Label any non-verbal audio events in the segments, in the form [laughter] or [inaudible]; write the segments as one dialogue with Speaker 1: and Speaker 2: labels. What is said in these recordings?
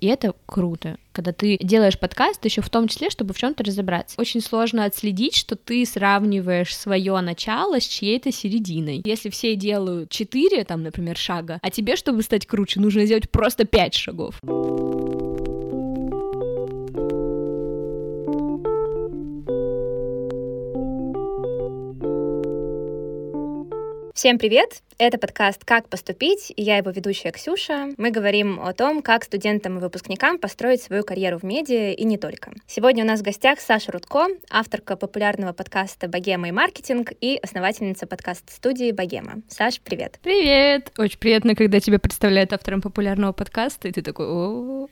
Speaker 1: И это круто, когда ты делаешь подкаст еще в том числе, чтобы в чем-то разобраться. Очень сложно отследить, что ты сравниваешь свое начало с чьей-то серединой. Если все делают 4, там, например, шага, а тебе, чтобы стать круче, нужно сделать просто 5 шагов.
Speaker 2: Всем привет! Это подкаст «Как поступить» и я его ведущая Ксюша. Мы говорим о том, как студентам и выпускникам построить свою карьеру в медиа и не только. Сегодня у нас в гостях Саша Рудко, авторка популярного подкаста «Богема и маркетинг» и основательница подкаст-студии «Богема». Саш, привет!
Speaker 1: Привет! Очень приятно, когда тебя представляют автором популярного подкаста, и ты такой о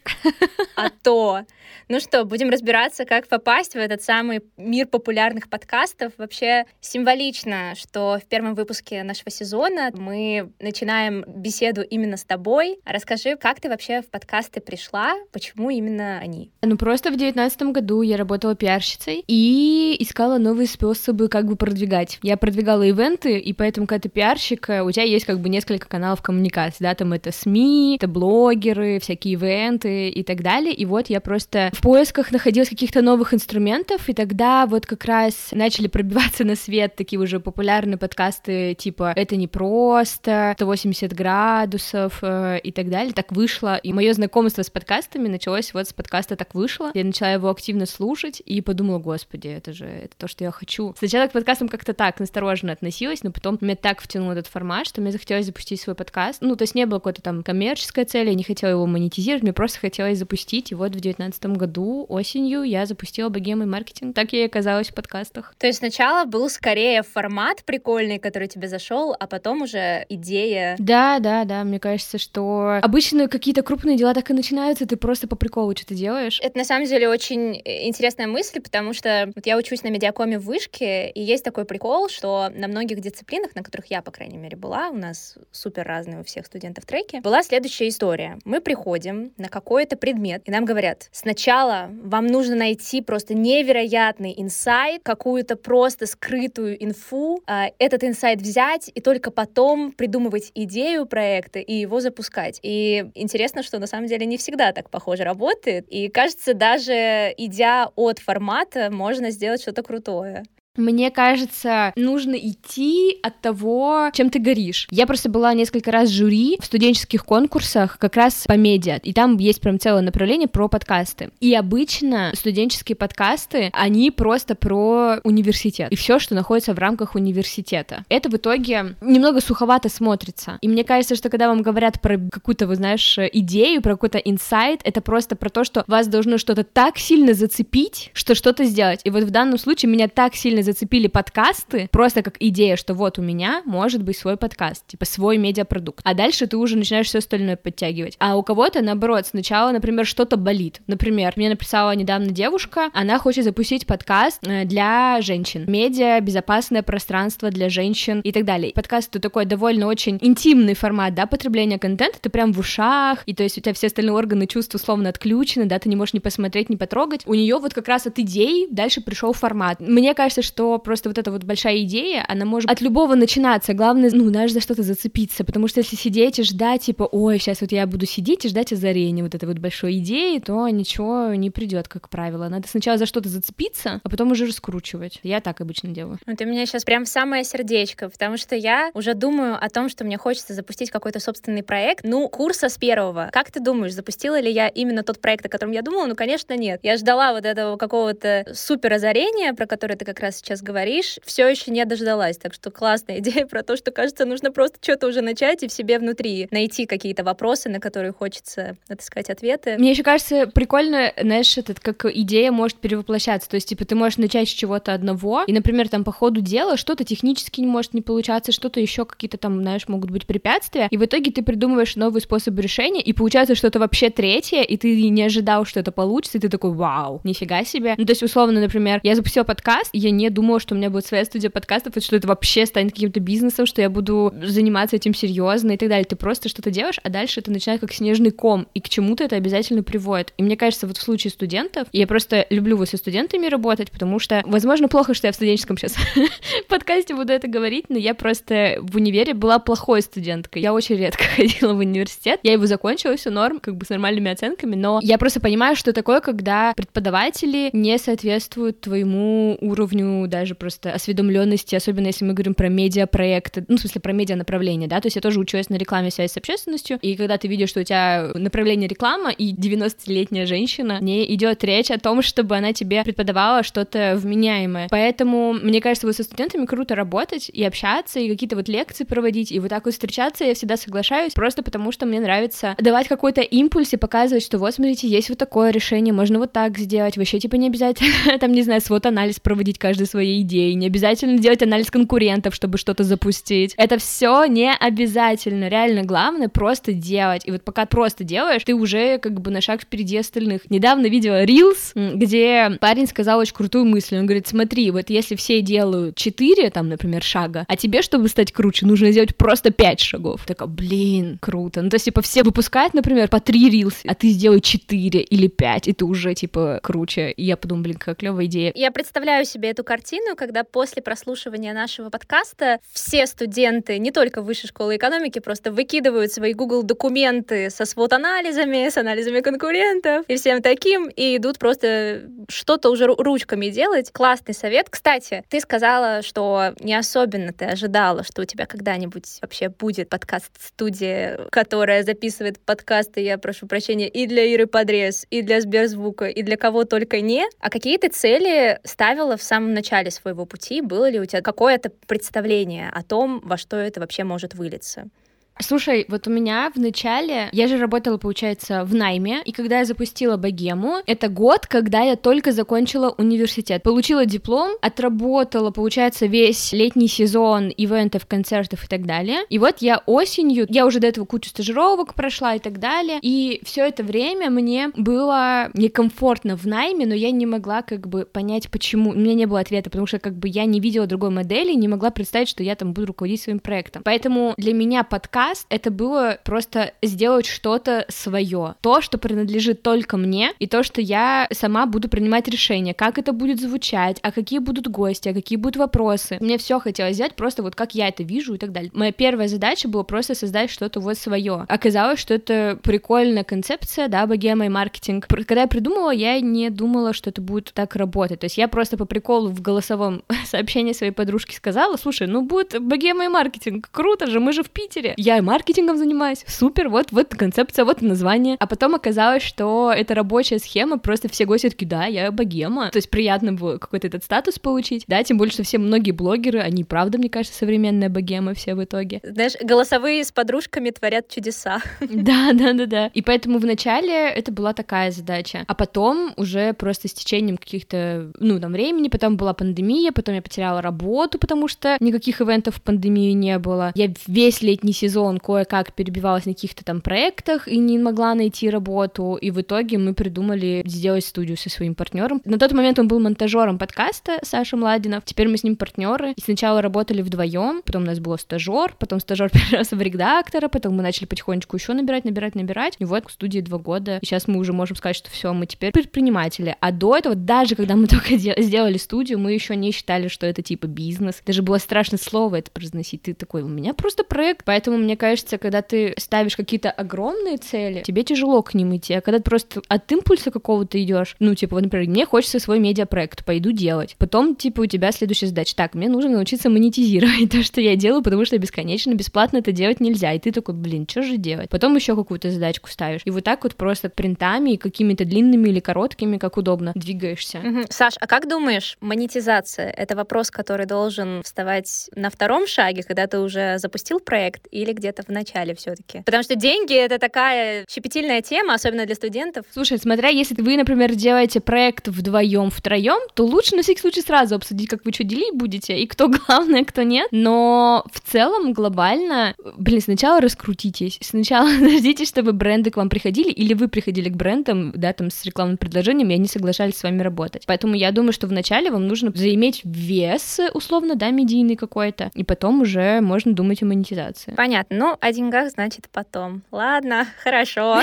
Speaker 2: А то! Ну что, будем разбираться, как попасть в этот самый мир популярных подкастов. Вообще символично, что в первом выпуске нашего сезона мы начинаем беседу именно с тобой. Расскажи, как ты вообще в подкасты пришла, почему именно они?
Speaker 1: Ну, просто в девятнадцатом году я работала пиарщицей и искала новые способы как бы продвигать. Я продвигала ивенты, и поэтому, когда ты пиарщик, у тебя есть как бы несколько каналов коммуникации, да, там это СМИ, это блогеры, всякие ивенты и так далее, и вот я просто в поисках находилась каких-то новых инструментов, и тогда вот как раз начали пробиваться на свет такие уже популярные подкасты типа «Это не про просто, 180 градусов э, и так далее. Так вышло. И мое знакомство с подкастами началось вот с подкаста «Так вышло». Я начала его активно слушать и подумала, господи, это же это то, что я хочу. Сначала к подкастам как-то так настороженно относилась, но потом меня так втянул этот формат, что мне захотелось запустить свой подкаст. Ну, то есть не было какой-то там коммерческой цели, я не хотела его монетизировать, мне просто хотелось запустить. И вот в девятнадцатом году осенью я запустила богемый маркетинг. Так я и оказалась в подкастах.
Speaker 2: То есть сначала был скорее формат прикольный, который тебе зашел, а потом уже идея.
Speaker 1: Да, да, да, мне кажется, что обычно какие-то крупные дела так и начинаются, ты просто по приколу что-то делаешь.
Speaker 2: Это на самом деле очень интересная мысль, потому что вот я учусь на медиакоме в вышке, и есть такой прикол, что на многих дисциплинах, на которых я, по крайней мере, была, у нас супер разные у всех студентов треки, была следующая история. Мы приходим на какой-то предмет, и нам говорят, сначала вам нужно найти просто невероятный инсайт, какую-то просто скрытую инфу, а, этот инсайт взять, и только потом придумывать идею проекта и его запускать. И интересно, что на самом деле не всегда так похоже работает. И кажется, даже идя от формата, можно сделать что-то крутое.
Speaker 1: Мне кажется, нужно идти от того, чем ты горишь. Я просто была несколько раз в жюри в студенческих конкурсах как раз по медиа, и там есть прям целое направление про подкасты. И обычно студенческие подкасты, они просто про университет и все, что находится в рамках университета. Это в итоге немного суховато смотрится. И мне кажется, что когда вам говорят про какую-то, вы знаешь, идею, про какой-то инсайт, это просто про то, что вас должно что-то так сильно зацепить, что что-то сделать. И вот в данном случае меня так сильно зацепили подкасты, просто как идея, что вот у меня может быть свой подкаст, типа свой медиапродукт. А дальше ты уже начинаешь все остальное подтягивать. А у кого-то, наоборот, сначала, например, что-то болит. Например, мне написала недавно девушка, она хочет запустить подкаст э, для женщин. Медиа, безопасное пространство для женщин и так далее. Подкаст это такой довольно очень интимный формат, да, потребления контента, ты прям в ушах, и то есть у тебя все остальные органы чувств условно отключены, да, ты не можешь ни посмотреть, ни потрогать. У нее вот как раз от идей дальше пришел формат. Мне кажется, что что просто вот эта вот большая идея, она может от любого начинаться. Главное, ну, знаешь, за что-то зацепиться, потому что если сидеть и ждать, типа, ой, сейчас вот я буду сидеть и ждать озарения вот этой вот большой идеи, то ничего не придет, как правило. Надо сначала за что-то зацепиться, а потом уже раскручивать. Я так обычно делаю.
Speaker 2: Вот у меня сейчас прям самое сердечко, потому что я уже думаю о том, что мне хочется запустить какой-то собственный проект. Ну, курса с первого. Как ты думаешь, запустила ли я именно тот проект, о котором я думала? Ну, конечно, нет. Я ждала вот этого какого-то супер озарения, про которое ты как раз сейчас говоришь, все еще не дождалась. Так что классная [laughs] идея про то, что, кажется, нужно просто что-то уже начать и в себе внутри найти какие-то вопросы, на которые хочется отыскать ответы.
Speaker 1: Мне еще кажется прикольно, знаешь, этот, как идея может перевоплощаться. То есть, типа, ты можешь начать с чего-то одного, и, например, там по ходу дела что-то технически не может не получаться, что-то еще какие-то там, знаешь, могут быть препятствия, и в итоге ты придумываешь новый способ решения, и получается что-то вообще третье, и ты не ожидал, что это получится, и ты такой, вау, нифига себе. Ну, то есть, условно, например, я запустила подкаст, я не не думала, что у меня будет своя студия подкастов, и что это вообще станет каким-то бизнесом, что я буду заниматься этим серьезно и так далее. Ты просто что-то делаешь, а дальше это начинает как снежный ком, и к чему-то это обязательно приводит. И мне кажется, вот в случае студентов, я просто люблю вот со студентами работать, потому что, возможно, плохо, что я в студенческом сейчас [laughs] подкасте буду это говорить, но я просто в универе была плохой студенткой. Я очень редко [laughs] ходила в университет. Я его закончила, все норм, как бы с нормальными оценками, но я просто понимаю, что такое, когда преподаватели не соответствуют твоему уровню даже просто осведомленности, особенно если мы говорим про медиапроекты, ну, в смысле, про медиа направление, да, то есть я тоже училась на рекламе связи с общественностью, и когда ты видишь, что у тебя направление реклама и 90-летняя женщина, не идет речь о том, чтобы она тебе преподавала что-то вменяемое. Поэтому, мне кажется, вот со студентами круто работать и общаться, и какие-то вот лекции проводить, и вот так вот встречаться я всегда соглашаюсь, просто потому что мне нравится давать какой-то импульс и показывать, что вот, смотрите, есть вот такое решение, можно вот так сделать, вообще, типа, не обязательно, [laughs] там, не знаю, свод анализ проводить своей идеи, не обязательно делать анализ конкурентов, чтобы что-то запустить. Это все не обязательно, реально главное просто делать. И вот пока просто делаешь, ты уже как бы на шаг впереди остальных. Недавно видела Reels, где парень сказал очень крутую мысль. Он говорит, смотри, вот если все делают 4, там, например, шага, а тебе, чтобы стать круче, нужно сделать просто 5 шагов. Такая, блин, круто. Ну, то есть, типа, все выпускают, например, по 3 Reels, а ты сделай 4 или 5, и ты уже, типа, круче. И я подумала, блин, какая клевая идея.
Speaker 2: Я представляю себе эту картину, когда после прослушивания нашего подкаста все студенты, не только высшей школы экономики, просто выкидывают свои Google документы со свод-анализами, с анализами конкурентов и всем таким, и идут просто что-то уже ручками делать. Классный совет. Кстати, ты сказала, что не особенно ты ожидала, что у тебя когда-нибудь вообще будет подкаст-студия, которая записывает подкасты, я прошу прощения, и для Иры Подрез, и для Сберзвука, и для кого только не. А какие ты цели ставила в самом начале своего пути? Было ли у тебя какое-то представление о том, во что это вообще может вылиться?
Speaker 1: Слушай, вот у меня в начале, я же работала, получается, в найме, и когда я запустила богему, это год, когда я только закончила университет. Получила диплом, отработала, получается, весь летний сезон ивентов, концертов и так далее. И вот я осенью, я уже до этого кучу стажировок прошла и так далее, и все это время мне было некомфортно в найме, но я не могла как бы понять, почему. У меня не было ответа, потому что как бы я не видела другой модели, не могла представить, что я там буду руководить своим проектом. Поэтому для меня подкаст подкаст, это было просто сделать что-то свое. То, что принадлежит только мне, и то, что я сама буду принимать решения, как это будет звучать, а какие будут гости, а какие будут вопросы. Мне все хотелось взять просто вот как я это вижу и так далее. Моя первая задача была просто создать что-то вот свое. Оказалось, что это прикольная концепция, да, богема и маркетинг. Когда я придумала, я не думала, что это будет так работать. То есть я просто по приколу в голосовом [laughs] сообщении своей подружки сказала, слушай, ну будет богема и маркетинг, круто же, мы же в Питере. Я я маркетингом занимаюсь, супер, вот, вот концепция, вот название. А потом оказалось, что это рабочая схема, просто все гости такие, да, я богема. То есть приятно было какой-то этот статус получить, да, тем более, что все многие блогеры, они правда, мне кажется, современная богема все в итоге.
Speaker 2: Знаешь, голосовые с подружками творят чудеса. [laughs]
Speaker 1: Да, да, да, да. И поэтому вначале это была такая задача. А потом уже просто с течением каких-то, ну, там, времени, потом была пандемия, потом я потеряла работу, потому что никаких ивентов в пандемию не было. Я весь летний сезон сезон кое-как перебивалась на каких-то там проектах и не могла найти работу, и в итоге мы придумали сделать студию со своим партнером. На тот момент он был монтажером подкаста Саша Младинов, теперь мы с ним партнеры, и сначала работали вдвоем, потом у нас был стажер, потом стажер [laughs] перерос в редактора, потом мы начали потихонечку еще набирать, набирать, набирать, и вот в студии два года, и сейчас мы уже можем сказать, что все, мы теперь предприниматели, а до этого, даже когда мы [laughs] только сделали студию, мы еще не считали, что это типа бизнес, даже было страшно слово это произносить, ты такой, у меня просто проект, поэтому мне кажется, когда ты ставишь какие-то огромные цели, тебе тяжело к ним идти, а когда ты просто от импульса какого-то идешь, ну, типа, вот, например, мне хочется свой медиапроект, пойду делать. Потом, типа, у тебя следующая задача, так, мне нужно научиться монетизировать то, что я делаю, потому что бесконечно, бесплатно это делать нельзя, и ты такой, блин, что же делать? Потом еще какую-то задачку ставишь, и вот так вот просто принтами и какими-то длинными или короткими, как удобно, двигаешься.
Speaker 2: Саш, а как думаешь, монетизация — это вопрос, который должен вставать на втором шаге, когда ты уже запустил проект, или где где-то в начале все-таки? Потому что деньги это такая щепетильная тема, особенно для студентов.
Speaker 1: Слушай, смотря если вы, например, делаете проект вдвоем, втроем, то лучше на всякий случай сразу обсудить, как вы что делить будете, и кто [laughs] главное, кто нет. Но в целом глобально, блин, сначала раскрутитесь, сначала [laughs] дождитесь, чтобы бренды к вам приходили, или вы приходили к брендам, да, там с рекламным предложением, и они соглашались с вами работать. Поэтому я думаю, что вначале вам нужно заиметь вес, условно, да, медийный какой-то, и потом уже можно думать о монетизации.
Speaker 2: Понятно. Ну, о деньгах, значит, потом. Ладно, [laughs] хорошо.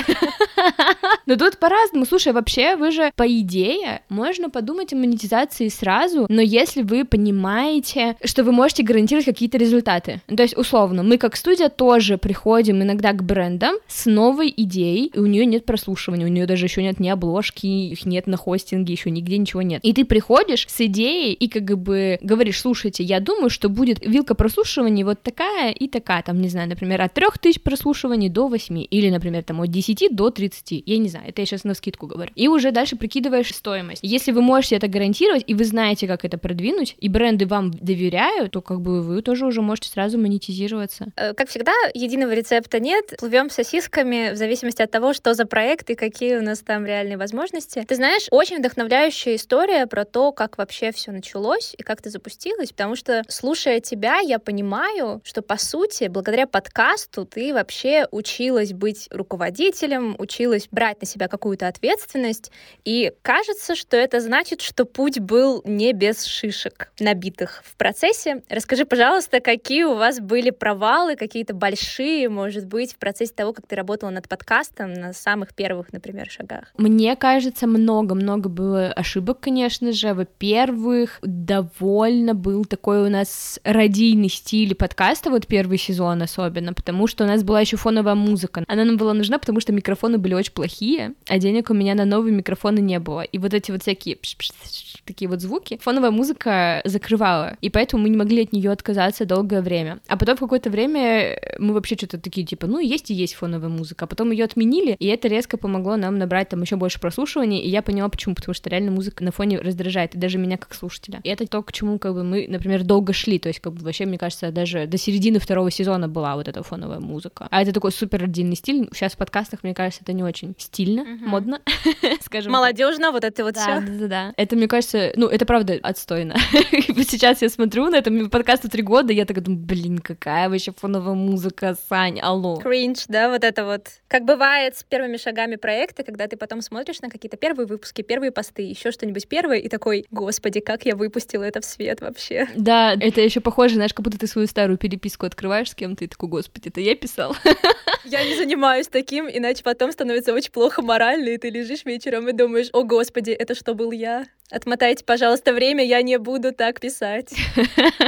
Speaker 2: [laughs]
Speaker 1: Но тут по-разному. Слушай, вообще, вы же, по идее, можно подумать о монетизации сразу, но если вы понимаете, что вы можете гарантировать какие-то результаты. То есть, условно, мы как студия тоже приходим иногда к брендам с новой идеей, и у нее нет прослушивания, у нее даже еще нет ни обложки, их нет на хостинге, еще нигде ничего нет. И ты приходишь с идеей и как бы говоришь, слушайте, я думаю, что будет вилка прослушивания вот такая и такая, там, не знаю, например, от 3000 прослушиваний до 8, или, например, там, от 10 до 30, я не знаю, это я сейчас на скидку говорю. И уже дальше прикидываешь стоимость. Если вы можете это гарантировать, и вы знаете, как это продвинуть, и бренды вам доверяют, то как бы вы тоже уже можете сразу монетизироваться.
Speaker 2: Э, как всегда, единого рецепта нет. Плывем сосисками в зависимости от того, что за проект и какие у нас там реальные возможности. Ты знаешь, очень вдохновляющая история про то, как вообще все началось и как ты запустилась, потому что, слушая тебя, я понимаю, что, по сути, благодаря подкасту ты вообще училась быть руководителем, училась брать на себя какую-то ответственность, и кажется, что это значит, что путь был не без шишек, набитых в процессе. Расскажи, пожалуйста, какие у вас были провалы, какие-то большие, может быть, в процессе того, как ты работала над подкастом на самых первых, например, шагах?
Speaker 1: Мне кажется, много-много было ошибок, конечно же. Во-первых, довольно был такой у нас радийный стиль подкаста, вот первый сезон особенно, потому что у нас была еще фоновая музыка. Она нам была нужна, потому что микрофоны были очень плохие, а денег у меня на новые микрофоны не было. И вот эти вот всякие такие вот звуки фоновая музыка закрывала, и поэтому мы не могли от нее отказаться долгое время. А потом в какое-то время мы вообще что-то такие, типа, ну, есть и есть фоновая музыка, а потом ее отменили, и это резко помогло нам набрать там еще больше прослушиваний, и я поняла, почему, потому что реально музыка на фоне раздражает, и даже меня как слушателя. И это то, к чему, как бы, мы, например, долго шли, то есть, как бы, вообще, мне кажется, даже до середины второго сезона была вот эта фоновая музыка. А это такой супер отдельный стиль. Сейчас в подкастах, мне кажется, это не очень стильно, uh-huh. модно, [laughs]
Speaker 2: скажем. Молодежно, вот это вот
Speaker 1: все. Да, да, да. Это, мне кажется, ну, это правда отстойно. [laughs] Сейчас я смотрю на это подкасту три года, я так думаю, блин, какая вообще фоновая музыка, Сань, алло.
Speaker 2: Кринж, да, вот это вот. Как бывает с первыми шагами проекта, когда ты потом смотришь на какие-то первые выпуски, первые посты, еще что-нибудь первое, и такой, господи, как я выпустила это в свет вообще.
Speaker 1: Да, это еще похоже, знаешь, как будто ты свою старую переписку открываешь с кем-то и такой, господи, это я писал.
Speaker 2: Я не занимаюсь таким, иначе потом становится очень плохо морально, и ты лежишь вечером и думаешь, о господи, это что был я? Отмотайте, пожалуйста, время, я не буду так писать.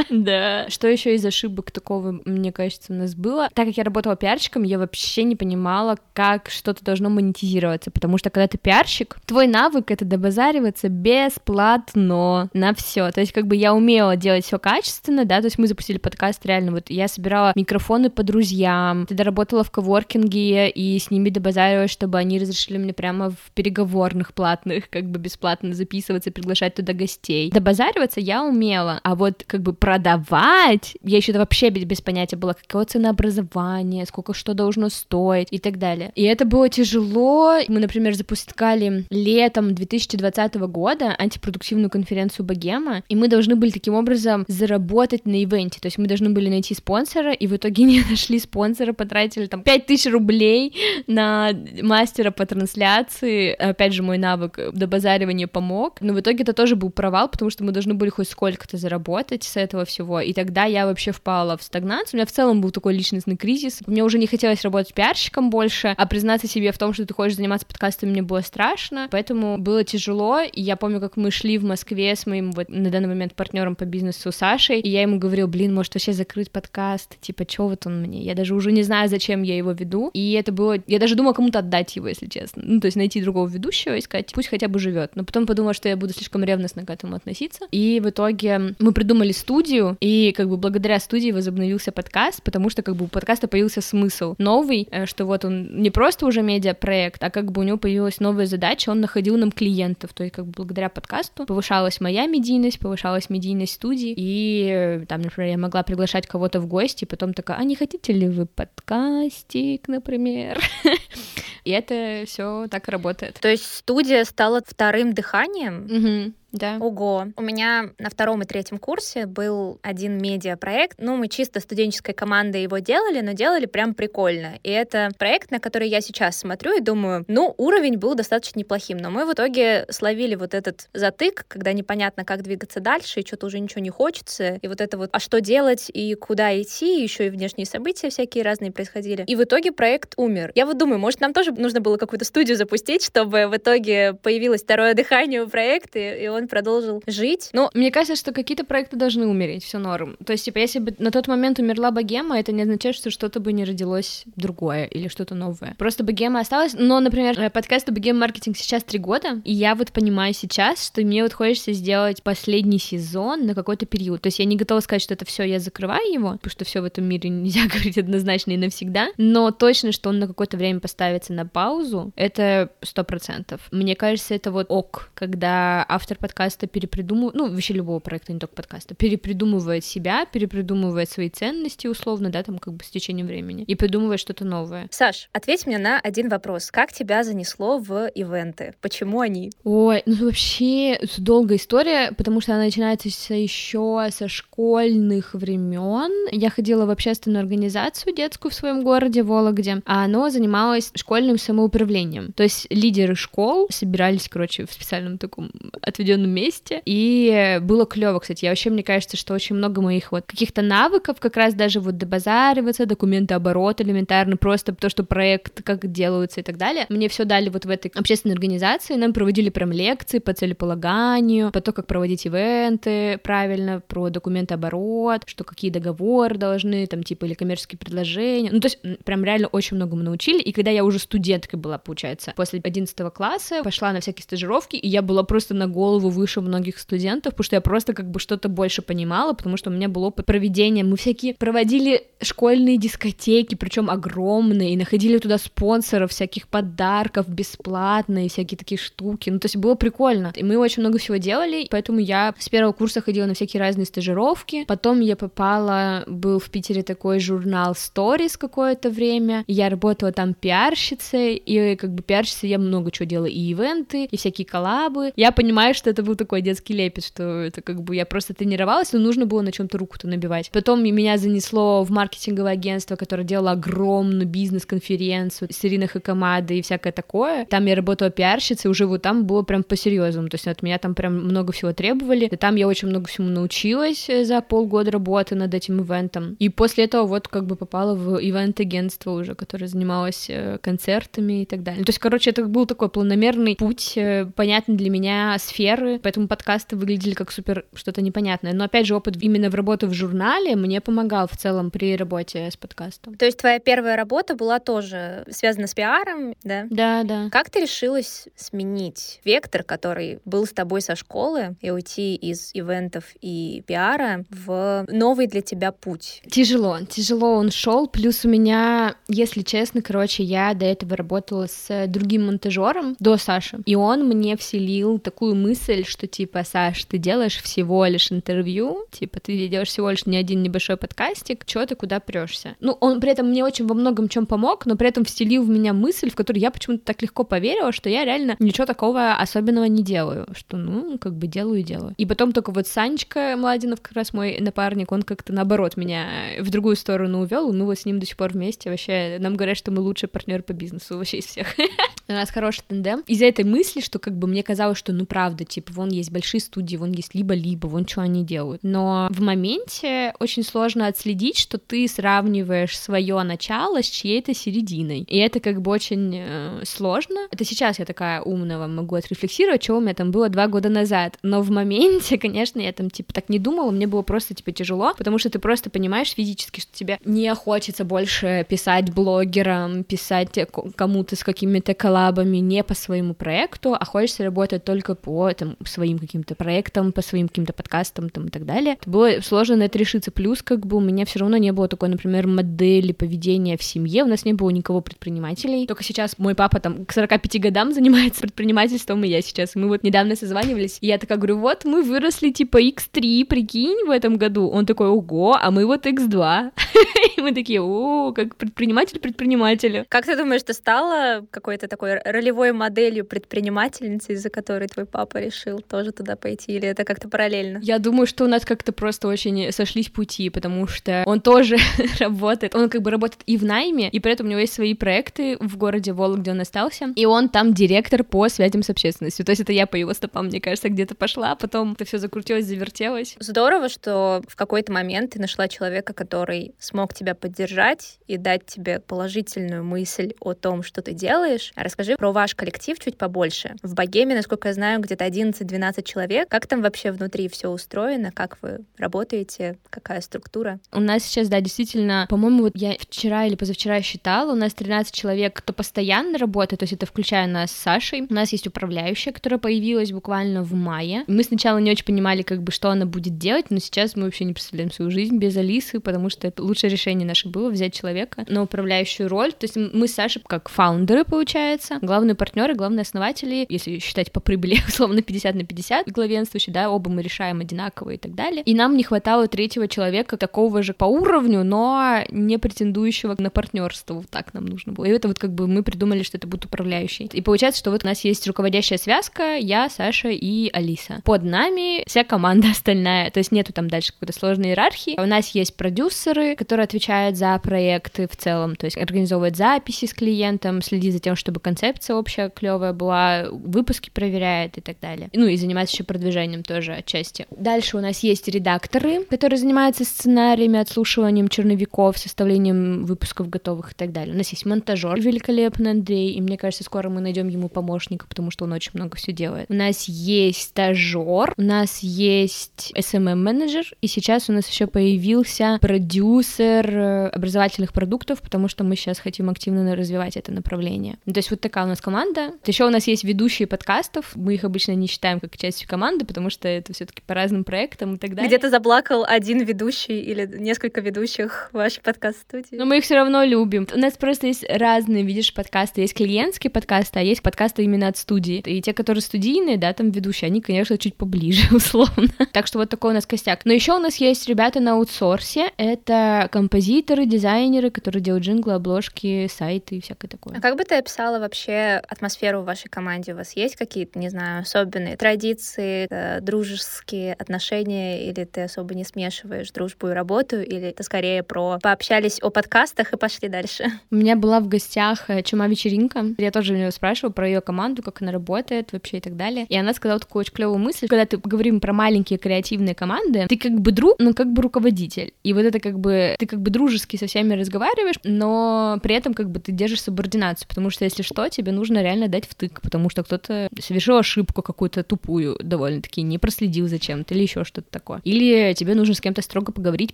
Speaker 1: Да. Что еще из ошибок такого, мне кажется, у нас было? Так как я работала пиарщиком, я вообще не понимала, как что-то должно монетизироваться, потому что когда ты пиарщик, твой навык — это добазариваться бесплатно на все. То есть как бы я умела делать все качественно, да, то есть мы запустили подкаст реально, вот я собирала микрофоны по друзьям, тогда работала в коворкинге и с ними добазаривалась, чтобы они разрешили мне прямо в переговорных платных как бы бесплатно записываться, приглашать туда гостей. Добазариваться я умела, а вот как бы продавать, я еще вообще без, без понятия была, какое ценообразование, сколько что должно стоить и так далее. И это было тяжело. Мы, например, запускали летом 2020 года антипродуктивную конференцию Богема, и мы должны были таким образом заработать на ивенте, то есть мы должны были найти спонсора, и в итоге [laughs] не [laughs] нашли спонсора, потратили там 5000 рублей на мастера по трансляции, опять же, мой навык добазаривания помог, но в итоге это тоже был провал, потому что мы должны были хоть сколько-то заработать с этого всего, и тогда я вообще впала в стагнацию, у меня в целом был такой личностный кризис, мне уже не хотелось работать пиарщиком больше, а признаться себе в том, что ты хочешь заниматься подкастами, мне было страшно, поэтому было тяжело, и я помню, как мы шли в Москве с моим вот на данный момент партнером по бизнесу Сашей, и я ему говорю, блин, может вообще закрыть подкаст, типа, чё вот он мне, я даже уже не знаю, зачем я его веду, и это было, я даже думала кому-то отдать его, если честно, ну, то есть найти другого ведущего и сказать, пусть хотя бы живет, но потом подумала, что я буду слишком ревностно к этому относиться. И в итоге мы придумали студию, и как бы благодаря студии возобновился подкаст, потому что как бы у подкаста появился смысл новый, э, что вот он не просто уже медиапроект, а как бы у него появилась новая задача, он находил нам клиентов, то есть как бы благодаря подкасту повышалась моя медийность, повышалась медийность студии, и э, там, например, я могла приглашать кого-то в гости, потом такая, а не хотите ли вы подкастик, например? [laughs] И это все так работает.
Speaker 2: То есть студия стала вторым дыханием?
Speaker 1: Да.
Speaker 2: Ого. У меня на втором и третьем курсе был один медиапроект. Ну, мы чисто студенческой командой его делали, но делали прям прикольно. И это проект, на который я сейчас смотрю и думаю, ну, уровень был достаточно неплохим. Но мы в итоге словили вот этот затык, когда непонятно, как двигаться дальше, и что-то уже ничего не хочется. И вот это вот, а что делать, и куда идти, еще и внешние события всякие разные происходили. И в итоге проект умер. Я вот думаю, может, нам тоже нужно было какую-то студию запустить, чтобы в итоге появилось второе дыхание у проекта, и он продолжил жить.
Speaker 1: Но мне кажется, что какие-то проекты должны умереть, все норм. То есть, типа, если бы на тот момент умерла богема, это не означает, что что-то бы не родилось другое или что-то новое. Просто богема осталась. Но, например, э, подкасту богем маркетинг сейчас три года, и я вот понимаю сейчас, что мне вот хочется сделать последний сезон на какой-то период. То есть я не готова сказать, что это все, я закрываю его, потому что все в этом мире нельзя [laughs] говорить однозначно и навсегда. Но точно, что он на какое-то время поставится на паузу, это сто процентов. Мне кажется, это вот ок, когда автор подкаста подкаста перепридумывает, ну, вообще любого проекта, не только подкаста, перепридумывает себя, перепридумывает свои ценности, условно, да, там, как бы с течением времени, и придумывает что-то новое.
Speaker 2: Саш, ответь мне на один вопрос. Как тебя занесло в ивенты? Почему они?
Speaker 1: Ой, ну, вообще, это долгая история, потому что она начинается еще со школьных времен. Я ходила в общественную организацию детскую в своем городе, Вологде, а оно занималось школьным самоуправлением. То есть лидеры школ собирались, короче, в специальном таком отведенном определенном месте, и было клево, кстати. Я вообще, мне кажется, что очень много моих вот каких-то навыков, как раз даже вот добазариваться, документы оборот элементарно, просто то, что проект, как делаются и так далее. Мне все дали вот в этой общественной организации, нам проводили прям лекции по целеполаганию, по то, как проводить ивенты правильно, про документы оборот, что какие договоры должны, там, типа, или коммерческие предложения. Ну, то есть, прям реально очень многому научили, и когда я уже студенткой была, получается, после 11 класса, пошла на всякие стажировки, и я была просто на голову выше многих студентов, потому что я просто как бы что-то больше понимала, потому что у меня был опыт проведения. Мы всякие проводили школьные дискотеки, причем огромные, и находили туда спонсоров, всяких подарков бесплатно, и всякие такие штуки. Ну, то есть было прикольно. И мы очень много всего делали, поэтому я с первого курса ходила на всякие разные стажировки. Потом я попала, был в Питере такой журнал Stories какое-то время. Я работала там пиарщицей, и как бы пиарщицей я много чего делала, и ивенты, и всякие коллабы. Я понимаю, что это был такой детский лепет, что это как бы я просто тренировалась, но нужно было на чем-то руку-то набивать. Потом меня занесло в маркетинговое агентство, которое делало огромную бизнес-конференцию с Ириной Хакамадой и всякое такое. Там я работала пиарщицей, уже вот там было прям по-серьезному, то есть от меня там прям много всего требовали, и там я очень много всему научилась э, за полгода работы над этим ивентом. И после этого вот как бы попала в ивент-агентство уже, которое занималось э, концертами и так далее. То есть, короче, это был такой планомерный путь, э, понятный для меня сферы, поэтому подкасты выглядели как супер что-то непонятное. Но опять же, опыт именно в работе в журнале мне помогал в целом при работе с подкастом.
Speaker 2: То есть твоя первая работа была тоже связана с пиаром, да?
Speaker 1: Да, да.
Speaker 2: Как ты решилась сменить вектор, который был с тобой со школы, и уйти из ивентов и пиара в новый для тебя путь?
Speaker 1: Тяжело, тяжело он шел. Плюс у меня, если честно, короче, я до этого работала с другим монтажером до Саши, и он мне вселил такую мысль, что типа, Саш, ты делаешь всего лишь интервью, типа, ты делаешь всего лишь не один небольшой подкастик, что ты куда прешься? Ну, он при этом мне очень во многом чем помог, но при этом встелил в меня мысль, в которую я почему-то так легко поверила, что я реально ничего такого особенного не делаю, что, ну, как бы делаю и делаю. И потом только вот Санечка Младинов, как раз мой напарник, он как-то наоборот меня в другую сторону увел, мы вот с ним до сих пор вместе. Вообще, нам говорят, что мы лучшие партнеры по бизнесу вообще из всех. [laughs] У нас хороший тандем. Из-за этой мысли, что как бы мне казалось, что ну правда, типа, вон есть большие студии, вон есть либо-либо, вон что они делают. Но в моменте очень сложно отследить, что ты сравниваешь свое начало с чьей-то серединой. И это как бы очень э, сложно. Это сейчас я такая умная могу отрефлексировать, что у меня там было два года назад. Но в моменте, [laughs] конечно, я там типа так не думала, мне было просто типа тяжело, потому что ты просто понимаешь физически, что тебе не хочется больше писать блогерам, писать кому-то с какими-то коллаборациями, коллабами не по своему проекту, а хочется работать только по там, своим каким-то проектам, по своим каким-то подкастам там, и так далее. Было сложно на это решиться. Плюс, как бы, у меня все равно не было такой, например, модели поведения в семье. У нас не было никого предпринимателей. Только сейчас мой папа там к 45 годам занимается [laughs] предпринимательством, и я сейчас. Мы вот недавно созванивались, и я такая говорю, вот мы выросли типа X3, прикинь, в этом году. Он такой, ого, а мы вот X2. [laughs] И мы такие, о, как предприниматель предпринимателя.
Speaker 2: Как ты думаешь, ты стала какой-то такой ролевой моделью предпринимательницы, из-за которой твой папа решил тоже туда пойти, или это как-то параллельно?
Speaker 1: Я думаю, что у нас как-то просто очень сошлись пути, потому что он тоже [laughs] работает, он как бы работает и в найме, и при этом у него есть свои проекты в городе Волок, где он остался, и он там директор по связям с общественностью. То есть это я по его стопам, мне кажется, где-то пошла, а потом это все закрутилось, завертелось.
Speaker 2: Здорово, что в какой-то момент ты нашла человека, который смог тебя поддержать и дать тебе положительную мысль о том, что ты делаешь. Расскажи про ваш коллектив чуть побольше. В Богеме, насколько я знаю, где-то 11-12 человек. Как там вообще внутри все устроено? Как вы работаете? Какая структура?
Speaker 1: У нас сейчас, да, действительно, по-моему, вот я вчера или позавчера считала, у нас 13 человек, кто постоянно работает, то есть это включая нас с Сашей. У нас есть управляющая, которая появилась буквально в мае. Мы сначала не очень понимали, как бы, что она будет делать, но сейчас мы вообще не представляем свою жизнь без Алисы, потому что это лучшее решение наше было взять человека на управляющую роль. То есть мы с Сашей как фаундеры, получается, главные партнеры, главные основатели, если считать по прибыли, [laughs] условно, 50 на 50, главенствующие, да, оба мы решаем одинаково и так далее. И нам не хватало третьего человека, такого же по уровню, но не претендующего на партнерство. Вот так нам нужно было. И это вот как бы мы придумали, что это будет управляющий. И получается, что вот у нас есть руководящая связка, я, Саша и Алиса. Под нами вся команда [laughs] остальная, то есть нету там дальше какой-то сложной иерархии. У нас есть продюсеры, которые отвечают за проекты в целом, то есть организовывают записи с клиентом, следит за тем, чтобы концепция общая клевая была, выпуски проверяет и так далее. Ну и занимается еще продвижением тоже отчасти. Дальше у нас есть редакторы, которые занимаются сценариями, отслушиванием черновиков, составлением выпусков готовых и так далее. У нас есть монтажер великолепный Андрей, и мне кажется, скоро мы найдем ему помощника, потому что он очень много все делает. У нас есть стажер, у нас есть SMM-менеджер, и сейчас у нас еще появился продюсер э, образовательных продуктов, потому что мы сейчас хотим активно развивать это направление. То есть вот такая у нас команда. Еще у нас есть ведущие подкастов, мы их обычно не считаем как частью команды, потому что это все-таки по разным проектам и так далее.
Speaker 2: Где-то заплакал один ведущий или несколько ведущих в вашей подкаст-студии.
Speaker 1: Но мы их все равно любим. У нас просто есть разные, видишь, подкасты. Есть клиентские подкасты, а есть подкасты именно от студии. И те, которые студийные, да, там ведущие, они, конечно, чуть поближе, [laughs] условно. Так что вот такой у нас костяк. Но еще у нас есть ребята на аутсорсе. Это композиторы, дизайнеры, которые делают джинглы, обложки, сайты и всякое такое.
Speaker 2: А как бы ты описала вообще атмосферу в вашей команде? У вас есть какие-то, не знаю, особенные традиции, э, дружеские отношения, или ты особо не смешиваешь дружбу и работу, или это скорее про пообщались о подкастах и пошли дальше?
Speaker 1: У меня была в гостях э, Чума вечеринка. Я тоже у нее спрашивала про ее команду, как она работает вообще и так далее. И она сказала такую очень клевую мысль, когда ты говорим про маленькие креативные команды, ты как бы друг, но как бы руководитель. И вот это как бы ты как бы дружески со всеми разговариваешь, но при этом как бы ты держишь субординацию, потому что если что, тебе нужно реально дать втык, потому что кто-то совершил ошибку какую-то тупую довольно-таки, не проследил за чем-то или еще что-то такое. Или тебе нужно с кем-то строго поговорить,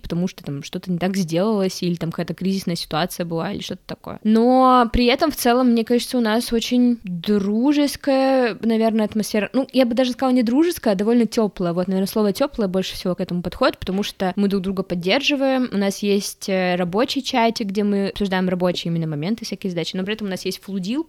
Speaker 1: потому что там что-то не так сделалось, или там какая-то кризисная ситуация была, или что-то такое. Но при этом в целом, мне кажется, у нас очень дружеская, наверное, атмосфера. Ну, я бы даже сказала не дружеская, а довольно теплая. Вот, наверное, слово теплое больше всего к этому подходит, потому что мы друг друга поддерживаем. У нас есть э, рабочий чатик, где мы обсуждаем рабочие именно моменты, всякие задачи. Но при этом у нас есть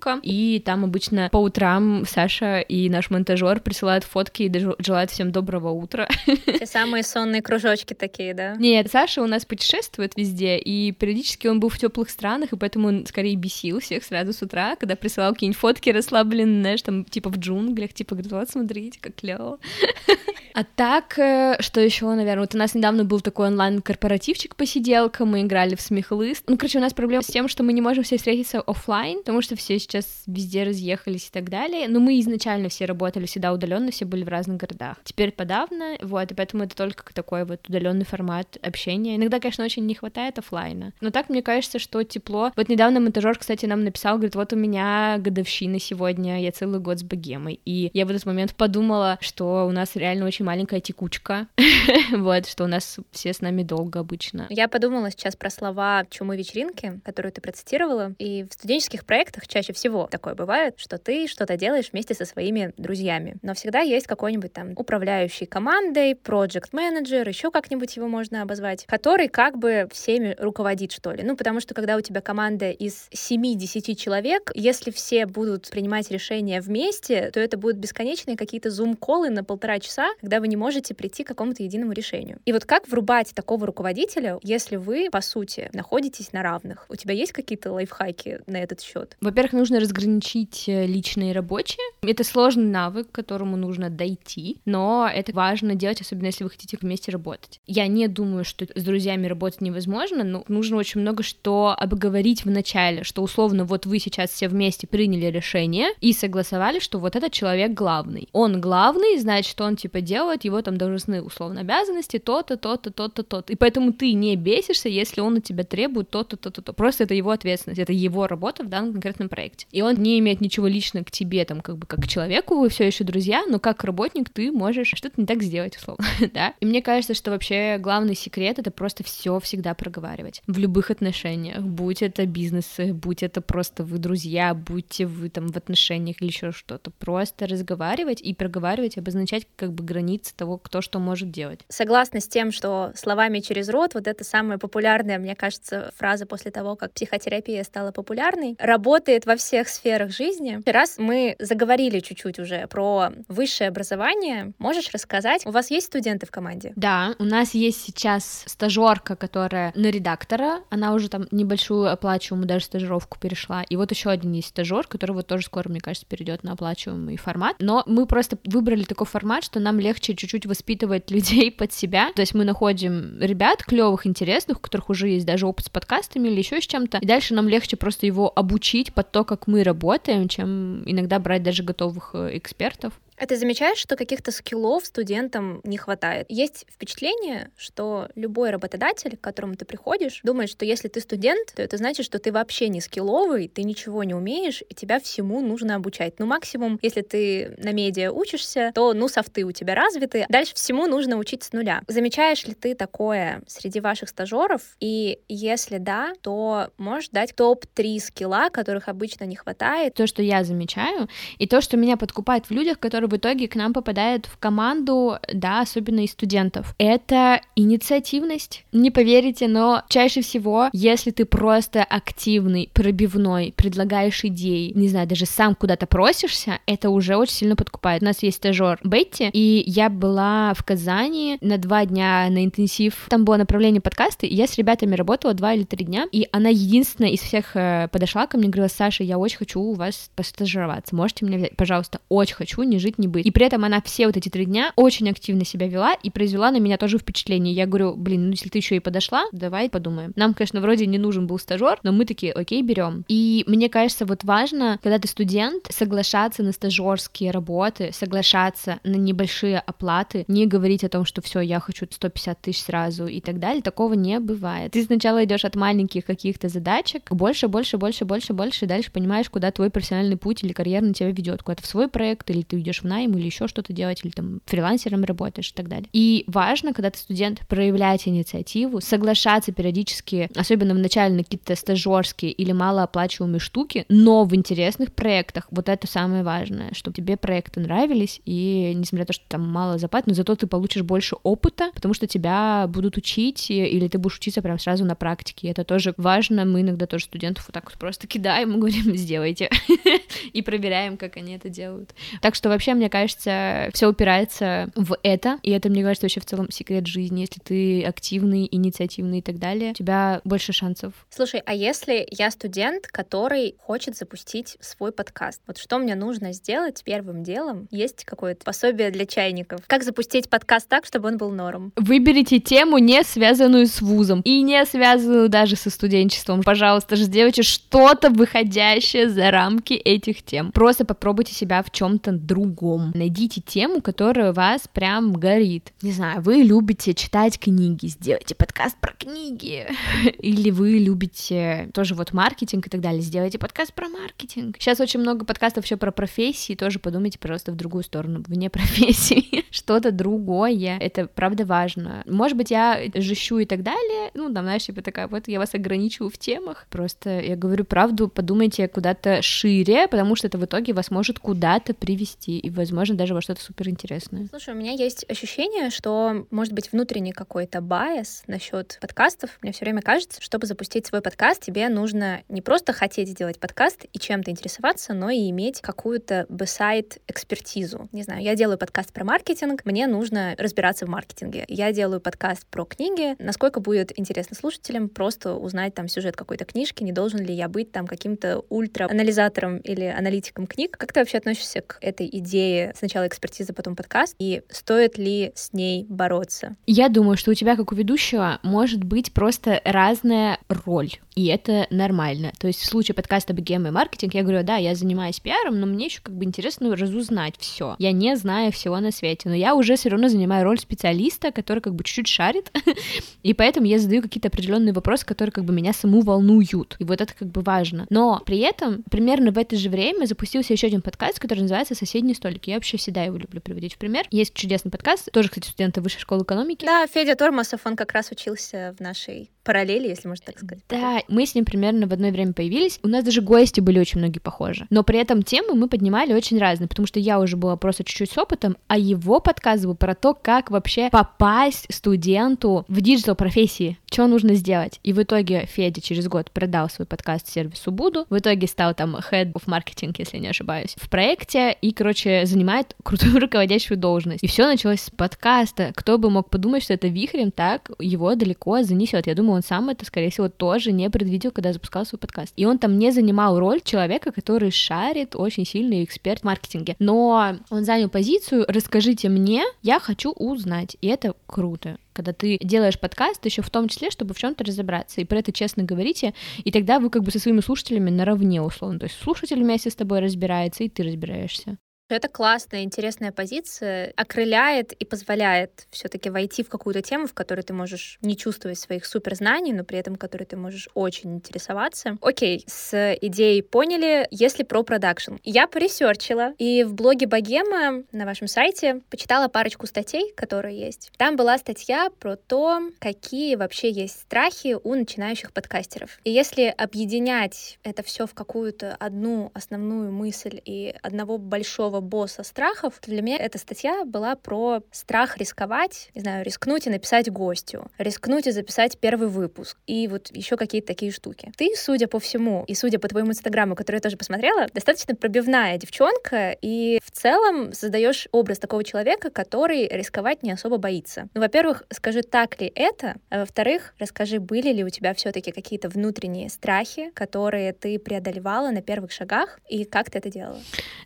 Speaker 1: флудилка, и там обычно по утрам Саша и наш монтажер присылают фотки и желают всем доброго утра. [laughs]
Speaker 2: Те самые сонные кружочки такие, да?
Speaker 1: Нет, Саша у нас путешествует везде, и периодически он был в теплых странах, и поэтому он скорее бесил всех сразу с утра, когда присылал какие-нибудь фотки расслабленные, знаешь, там типа в джунглях, типа говорит, вот смотрите, как клево. [laughs] А так, э, что еще, наверное, вот у нас недавно был такой онлайн-корпоративчик посиделка, мы играли в смехлыст. Ну, короче, у нас проблема с тем, что мы не можем все встретиться офлайн, потому что все сейчас везде разъехались и так далее. Но мы изначально все работали всегда удаленно, все были в разных городах. Теперь подавно, вот, и поэтому это только такой вот удаленный формат общения. Иногда, конечно, очень не хватает офлайна. Но так мне кажется, что тепло. Вот недавно монтажер, кстати, нам написал, говорит, вот у меня годовщина сегодня, я целый год с богемой. И я в этот момент подумала, что у нас реально очень маленькая текучка, [laughs] вот, что у нас все с нами долго обычно.
Speaker 2: Я подумала сейчас про слова чумы вечеринки, которую ты процитировала, и в студенческих проектах чаще всего всего такое бывает, что ты что-то делаешь вместе со своими друзьями. Но всегда есть какой-нибудь там управляющий командой, project менеджер еще как-нибудь его можно обозвать, который как бы всеми руководит, что ли. Ну, потому что когда у тебя команда из 7-10 человек, если все будут принимать решения вместе, то это будут бесконечные какие-то зум-колы на полтора часа, когда вы не можете прийти к какому-то единому решению. И вот как врубать такого руководителя, если вы, по сути, находитесь на равных? У тебя есть какие-то лайфхаки на этот счет?
Speaker 1: Во-первых, нужно разграничить э, личное и рабочее. Это сложный навык, к которому нужно дойти, но это важно делать, особенно если вы хотите вместе работать. Я не думаю, что с друзьями работать невозможно, но нужно очень много что обговорить в начале, что условно вот вы сейчас все вместе приняли решение и согласовали, что вот этот человек главный. Он главный, значит, он типа делает его там должностные условно обязанности, то-то, то-то, то-то, то-то. И поэтому ты не бесишься, если он от тебя требует то-то, то-то, то. Просто это его ответственность, это его работа в данном конкретном проекте. И он не имеет ничего лично к тебе, там, как бы как к человеку, вы все еще друзья, но как работник ты можешь что-то не так сделать, условно, [laughs] да. И мне кажется, что вообще главный секрет это просто все всегда проговаривать в любых отношениях, будь это бизнесы, будь это просто вы друзья, будьте вы там в отношениях или еще что-то, просто разговаривать и проговаривать, обозначать как бы границы того, кто что может делать.
Speaker 2: Согласна с тем, что словами через рот, вот это самая популярная, мне кажется, фраза после того, как психотерапия стала популярной, работает во всех сферах жизни. Раз мы заговорили чуть-чуть уже про высшее образование, можешь рассказать, у вас есть студенты в команде?
Speaker 1: Да, у нас есть сейчас стажерка, которая на редактора, она уже там небольшую оплачиваемую даже стажировку перешла, и вот еще один есть стажер, который вот тоже скоро, мне кажется, перейдет на оплачиваемый формат, но мы просто выбрали такой формат, что нам легче чуть-чуть воспитывать людей под себя, то есть мы находим ребят клевых, интересных, у которых уже есть даже опыт с подкастами или еще с чем-то, и дальше нам легче просто его обучить под то, как мы работаем, чем иногда брать даже готовых э, экспертов.
Speaker 2: А ты замечаешь, что каких-то скиллов студентам не хватает? Есть впечатление, что любой работодатель, к которому ты приходишь, думает, что если ты студент, то это значит, что ты вообще не скилловый, ты ничего не умеешь, и тебя всему нужно обучать. Ну, максимум, если ты на медиа учишься, то, ну, софты у тебя развиты, дальше всему нужно учить с нуля. Замечаешь ли ты такое среди ваших стажеров? И если да, то можешь дать топ-3 скилла, которых обычно не хватает?
Speaker 1: То, что я замечаю, и то, что меня подкупает в людях, которые в итоге к нам попадают в команду, да, особенно из студентов. Это инициативность. Не поверите, но чаще всего, если ты просто активный, пробивной, предлагаешь идеи, не знаю, даже сам куда-то просишься, это уже очень сильно подкупает. У нас есть стажер Бетти, и я была в Казани на два дня на интенсив. Там было направление подкасты, и я с ребятами работала два или три дня, и она единственная из всех э, подошла ко мне и говорила, Саша, я очень хочу у вас постажироваться, можете меня взять? Пожалуйста, очень хочу, не жить быть, не быть. И при этом она все вот эти три дня очень активно себя вела и произвела на меня тоже впечатление. Я говорю, блин, ну если ты еще и подошла, давай подумаем. Нам, конечно, вроде не нужен был стажер, но мы такие, окей, берем. И мне кажется, вот важно, когда ты студент, соглашаться на стажерские работы, соглашаться на небольшие оплаты, не говорить о том, что все, я хочу 150 тысяч сразу и так далее. Такого не бывает. Ты сначала идешь от маленьких каких-то задачек, больше, больше, больше, больше, больше, и дальше понимаешь, куда твой профессиональный путь или карьерный тебя ведет, куда-то в свой проект, или ты идешь в найм или еще что-то делать, или там фрилансером работаешь и так далее. И важно, когда ты студент, проявлять инициативу, соглашаться периодически, особенно в начале на какие-то стажерские или малооплачиваемые штуки, но в интересных проектах. Вот это самое важное, чтобы тебе проекты нравились, и несмотря на то, что там мало зарплат, но зато ты получишь больше опыта, потому что тебя будут учить, или ты будешь учиться прям сразу на практике. Это тоже важно. Мы иногда тоже студентов вот так вот просто кидаем и говорим, сделайте. [laughs] И проверяем, как они это делают. Так что вообще мне кажется, все упирается в это, и это, мне кажется, вообще в целом секрет жизни. Если ты активный, инициативный и так далее, у тебя больше шансов.
Speaker 2: Слушай, а если я студент, который хочет запустить свой подкаст, вот что мне нужно сделать первым делом? Есть какое-то пособие для чайников? Как запустить подкаст так, чтобы он был норм?
Speaker 1: Выберите тему, не связанную с вузом, и не связанную даже со студенчеством. Пожалуйста, же сделайте что-то выходящее за рамки этих тем. Просто попробуйте себя в чем-то другом другом. Найдите тему, которая вас прям горит. Не знаю, вы любите читать книги, сделайте подкаст про книги. [laughs] Или вы любите тоже вот маркетинг и так далее, сделайте подкаст про маркетинг. Сейчас очень много подкастов еще про профессии, тоже подумайте, пожалуйста, в другую сторону, вне [laughs] профессии. Что-то другое, это правда важно. Может быть, я жищу и так далее, ну, там, знаешь, типа такая, вот я вас ограничиваю в темах, просто я говорю правду, подумайте куда-то шире, потому что это в итоге вас может куда-то привести, и, возможно, даже во что-то супер интересное.
Speaker 2: Слушай, у меня есть ощущение, что может быть внутренний какой-то байс насчет подкастов. Мне все время кажется, чтобы запустить свой подкаст, тебе нужно не просто хотеть сделать подкаст и чем-то интересоваться, но и иметь какую-то бесайд экспертизу. Не знаю, я делаю подкаст про маркетинг, мне нужно разбираться в маркетинге. Я делаю подкаст про книги. Насколько будет интересно слушателям просто узнать там сюжет какой-то книжки, не должен ли я быть там каким-то ультра-анализатором или аналитиком книг. Как ты вообще относишься к этой идее сначала экспертиза, потом подкаст? И стоит ли с ней бороться?
Speaker 1: Я думаю, что у тебя, как у ведущего, может быть просто разная роль. И это нормально. То есть в случае подкаста BGM и маркетинг, я говорю, да, я занимаюсь пиаром, но мне еще как бы интересно разузнать все. Я не знаю всего на свете, но я уже все равно занимаю роль специалиста, который как бы чуть-чуть шарит, [laughs] и поэтому я задаю какие-то определенные вопросы, которые как бы меня саму волнуют. И вот это как бы важно. Но при этом примерно в это же время запустился еще один подкаст, который называется «Соседний столик». Я вообще всегда его люблю приводить в пример. Есть чудесный подкаст, тоже, кстати, студенты Высшей школы экономики.
Speaker 2: Да, Федя Тормасов, он как раз учился в нашей параллели, если можно так сказать.
Speaker 1: Да, мы с ним примерно в одно время появились. У нас даже гости были очень многие похожи. Но при этом темы мы поднимали очень разные, потому что я уже была просто чуть-чуть с опытом, а его подкаст был про то, как вообще попасть студенту в digital профессии, что нужно сделать. И в итоге Федя через год продал свой подкаст сервису Буду, в итоге стал там head of marketing, если не ошибаюсь, в проекте и, короче, занимает [laughs] крутую руководящую должность. И все началось с подкаста. Кто бы мог подумать, что это вихрем так его далеко занесет. Я думаю, он сам это, скорее всего, тоже не предвидел, когда запускал свой подкаст. И он там не занимал роль человека, который шарит очень сильный эксперт в маркетинге. Но он занял позицию «расскажите мне, я хочу узнать». И это круто когда ты делаешь подкаст еще в том числе, чтобы в чем-то разобраться, и про это честно говорите, и тогда вы как бы со своими слушателями наравне, условно. То есть слушатель вместе с тобой разбирается, и ты разбираешься.
Speaker 2: Это классная, интересная позиция, окрыляет и позволяет все-таки войти в какую-то тему, в которой ты можешь не чувствовать своих суперзнаний, но при этом которой ты можешь очень интересоваться. Окей, с идеей поняли, если про продакшн. Я поресерчила, и в блоге Богема на вашем сайте почитала парочку статей, которые есть. Там была статья про то, какие вообще есть страхи у начинающих подкастеров. И если объединять это все в какую-то одну основную мысль и одного большого босса страхов, для меня эта статья была про страх рисковать, не знаю, рискнуть и написать гостю, рискнуть и записать первый выпуск, и вот еще какие-то такие штуки. Ты, судя по всему, и судя по твоему инстаграму, который я тоже посмотрела, достаточно пробивная девчонка, и в целом создаешь образ такого человека, который рисковать не особо боится. Ну, во-первых, скажи, так ли это, а во-вторых, расскажи, были ли у тебя все-таки какие-то внутренние страхи, которые ты преодолевала на первых шагах, и как ты это делала?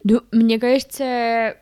Speaker 1: Ну, мне кажется, кажется,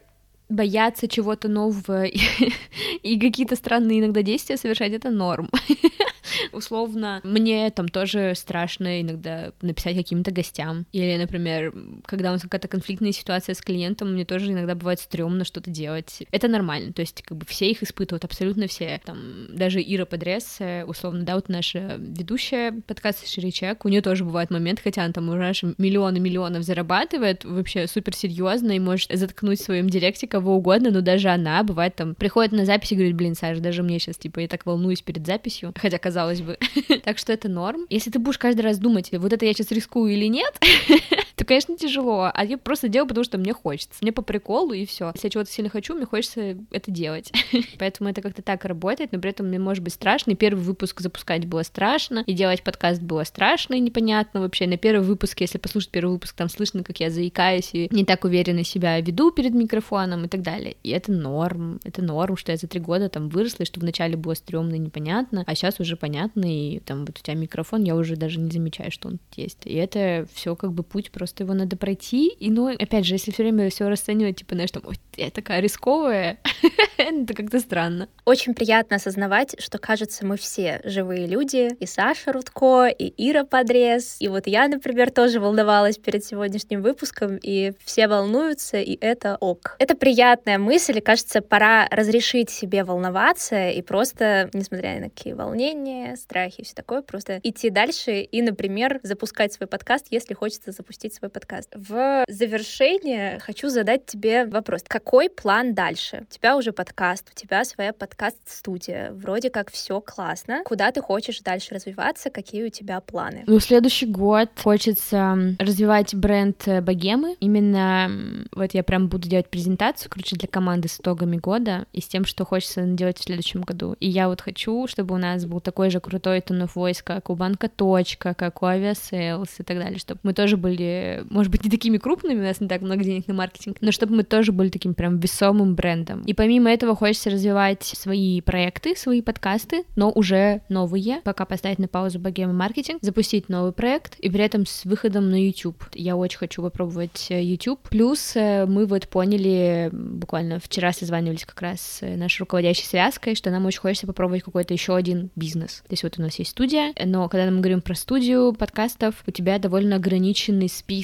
Speaker 1: бояться чего-то нового и, [laughs] и какие-то странные иногда действия совершать это норм. [laughs] [laughs] Условно, мне там тоже страшно иногда написать каким-то гостям. Или, например, когда у нас какая-то конфликтная ситуация с клиентом, мне тоже иногда бывает стрёмно что-то делать. Это нормально, то есть как бы все их испытывают, абсолютно все. Там даже Ира Подрез, условно, да, вот наша ведущая подкаста Ширичек, у нее тоже бывает момент, хотя она там уже миллионы миллионов зарабатывает, вообще супер серьезно и может заткнуть в своем директе кого угодно, но даже она бывает там приходит на запись и говорит, блин, Саша, даже мне сейчас типа я так волнуюсь перед записью, хотя казалось бы. [laughs] так что это норм. Если ты будешь каждый раз думать, вот это я сейчас рискую или нет, [laughs] то, конечно, тяжело. А я просто делаю, потому что мне хочется. Мне по приколу и все. Если я чего-то сильно хочу, мне хочется это делать. [laughs] Поэтому это как-то так работает, но при этом мне может быть страшно. И первый выпуск запускать было страшно, и делать подкаст было страшно и непонятно вообще. На первом выпуске, если послушать первый выпуск, там слышно, как я заикаюсь и не так уверенно себя веду перед микрофоном и так далее. И это норм. Это норм, что я за три года там выросла, и что вначале было стрёмно и непонятно, а сейчас уже понятно, и там вот у тебя микрофон, я уже даже не замечаю, что он есть. И это все как бы путь просто просто его надо пройти, и, ну, опять же, если все время все расценивать, типа, знаешь, там, ой, я такая рисковая, [laughs] это как-то странно.
Speaker 2: Очень приятно осознавать, что, кажется, мы все живые люди, и Саша Рудко, и Ира Подрез, и вот я, например, тоже волновалась перед сегодняшним выпуском, и все волнуются, и это ок. Это приятная мысль, и, кажется, пора разрешить себе волноваться и просто, несмотря на какие волнения, страхи и все такое, просто идти дальше и, например, запускать свой подкаст, если хочется запустить свой подкаст. В завершение хочу задать тебе вопрос. Какой план дальше? У тебя уже подкаст, у тебя своя подкаст-студия. Вроде как все классно. Куда ты хочешь дальше развиваться? Какие у тебя планы?
Speaker 1: Ну, следующий год хочется развивать бренд э, Богемы. Именно вот я прям буду делать презентацию, короче, для команды с итогами года и с тем, что хочется делать в следующем году. И я вот хочу, чтобы у нас был такой же крутой tone of как у Банка Точка, как у Aviasales и так далее, чтобы мы тоже были, может быть, не такими крупными, у нас не так много денег на маркетинг, но чтобы мы тоже были таким прям весомым брендом. И помимо этого хочется развивать свои проекты, свои подкасты, но уже новые, пока поставить на паузу богема маркетинг, запустить новый проект и при этом с выходом на YouTube. Я очень хочу попробовать э, YouTube. Плюс э, мы вот поняли, буквально вчера созванивались как раз с нашей руководящей связкой, что нам очень хочется попробовать какой-то еще один бизнес. То есть вот у нас есть студия, но когда мы говорим про студию подкастов, у тебя довольно ограниченный список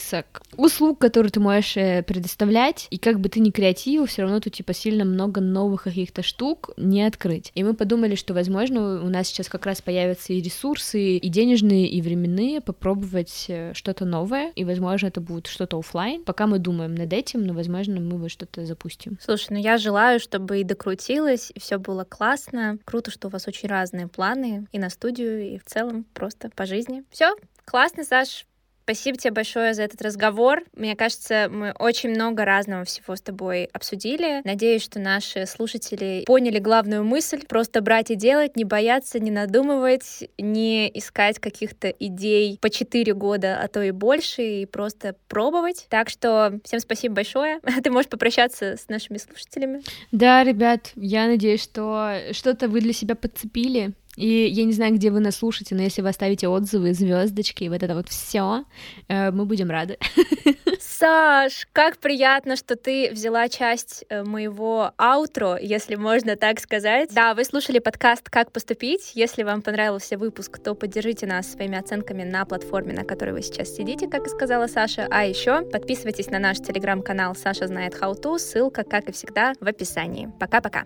Speaker 1: услуг, которые ты можешь э, предоставлять, и как бы ты ни креативил, все равно тут типа сильно много новых каких-то штук не открыть. И мы подумали, что, возможно, у нас сейчас как раз появятся и ресурсы, и денежные, и временные, попробовать э, что-то новое, и, возможно, это будет что-то офлайн. Пока мы думаем над этим, но, возможно, мы вот что-то запустим.
Speaker 2: Слушай, ну я желаю, чтобы и докрутилось, и все было классно. Круто, что у вас очень разные планы и на студию, и в целом просто по жизни. Все, классно, Саш. Спасибо тебе большое за этот разговор. Мне кажется, мы очень много разного всего с тобой обсудили. Надеюсь, что наши слушатели поняли главную мысль. Просто брать и делать, не бояться, не надумывать, не искать каких-то идей по 4 года, а то и больше, и просто пробовать. Так что всем спасибо большое. [laughs] Ты можешь попрощаться с нашими слушателями.
Speaker 1: Да, ребят, я надеюсь, что что-то вы для себя подцепили. И я не знаю, где вы нас слушаете, но если вы оставите отзывы, звездочки и вот это вот все, э, мы будем рады. [laughs]
Speaker 2: Саш, как приятно, что ты взяла часть э, моего аутро, если можно так сказать. Да, вы слушали подкаст «Как поступить». Если вам понравился выпуск, то поддержите нас своими оценками на платформе, на которой вы сейчас сидите, как и сказала Саша. А еще подписывайтесь на наш телеграм-канал «Саша знает how to». Ссылка, как и всегда, в описании. Пока-пока.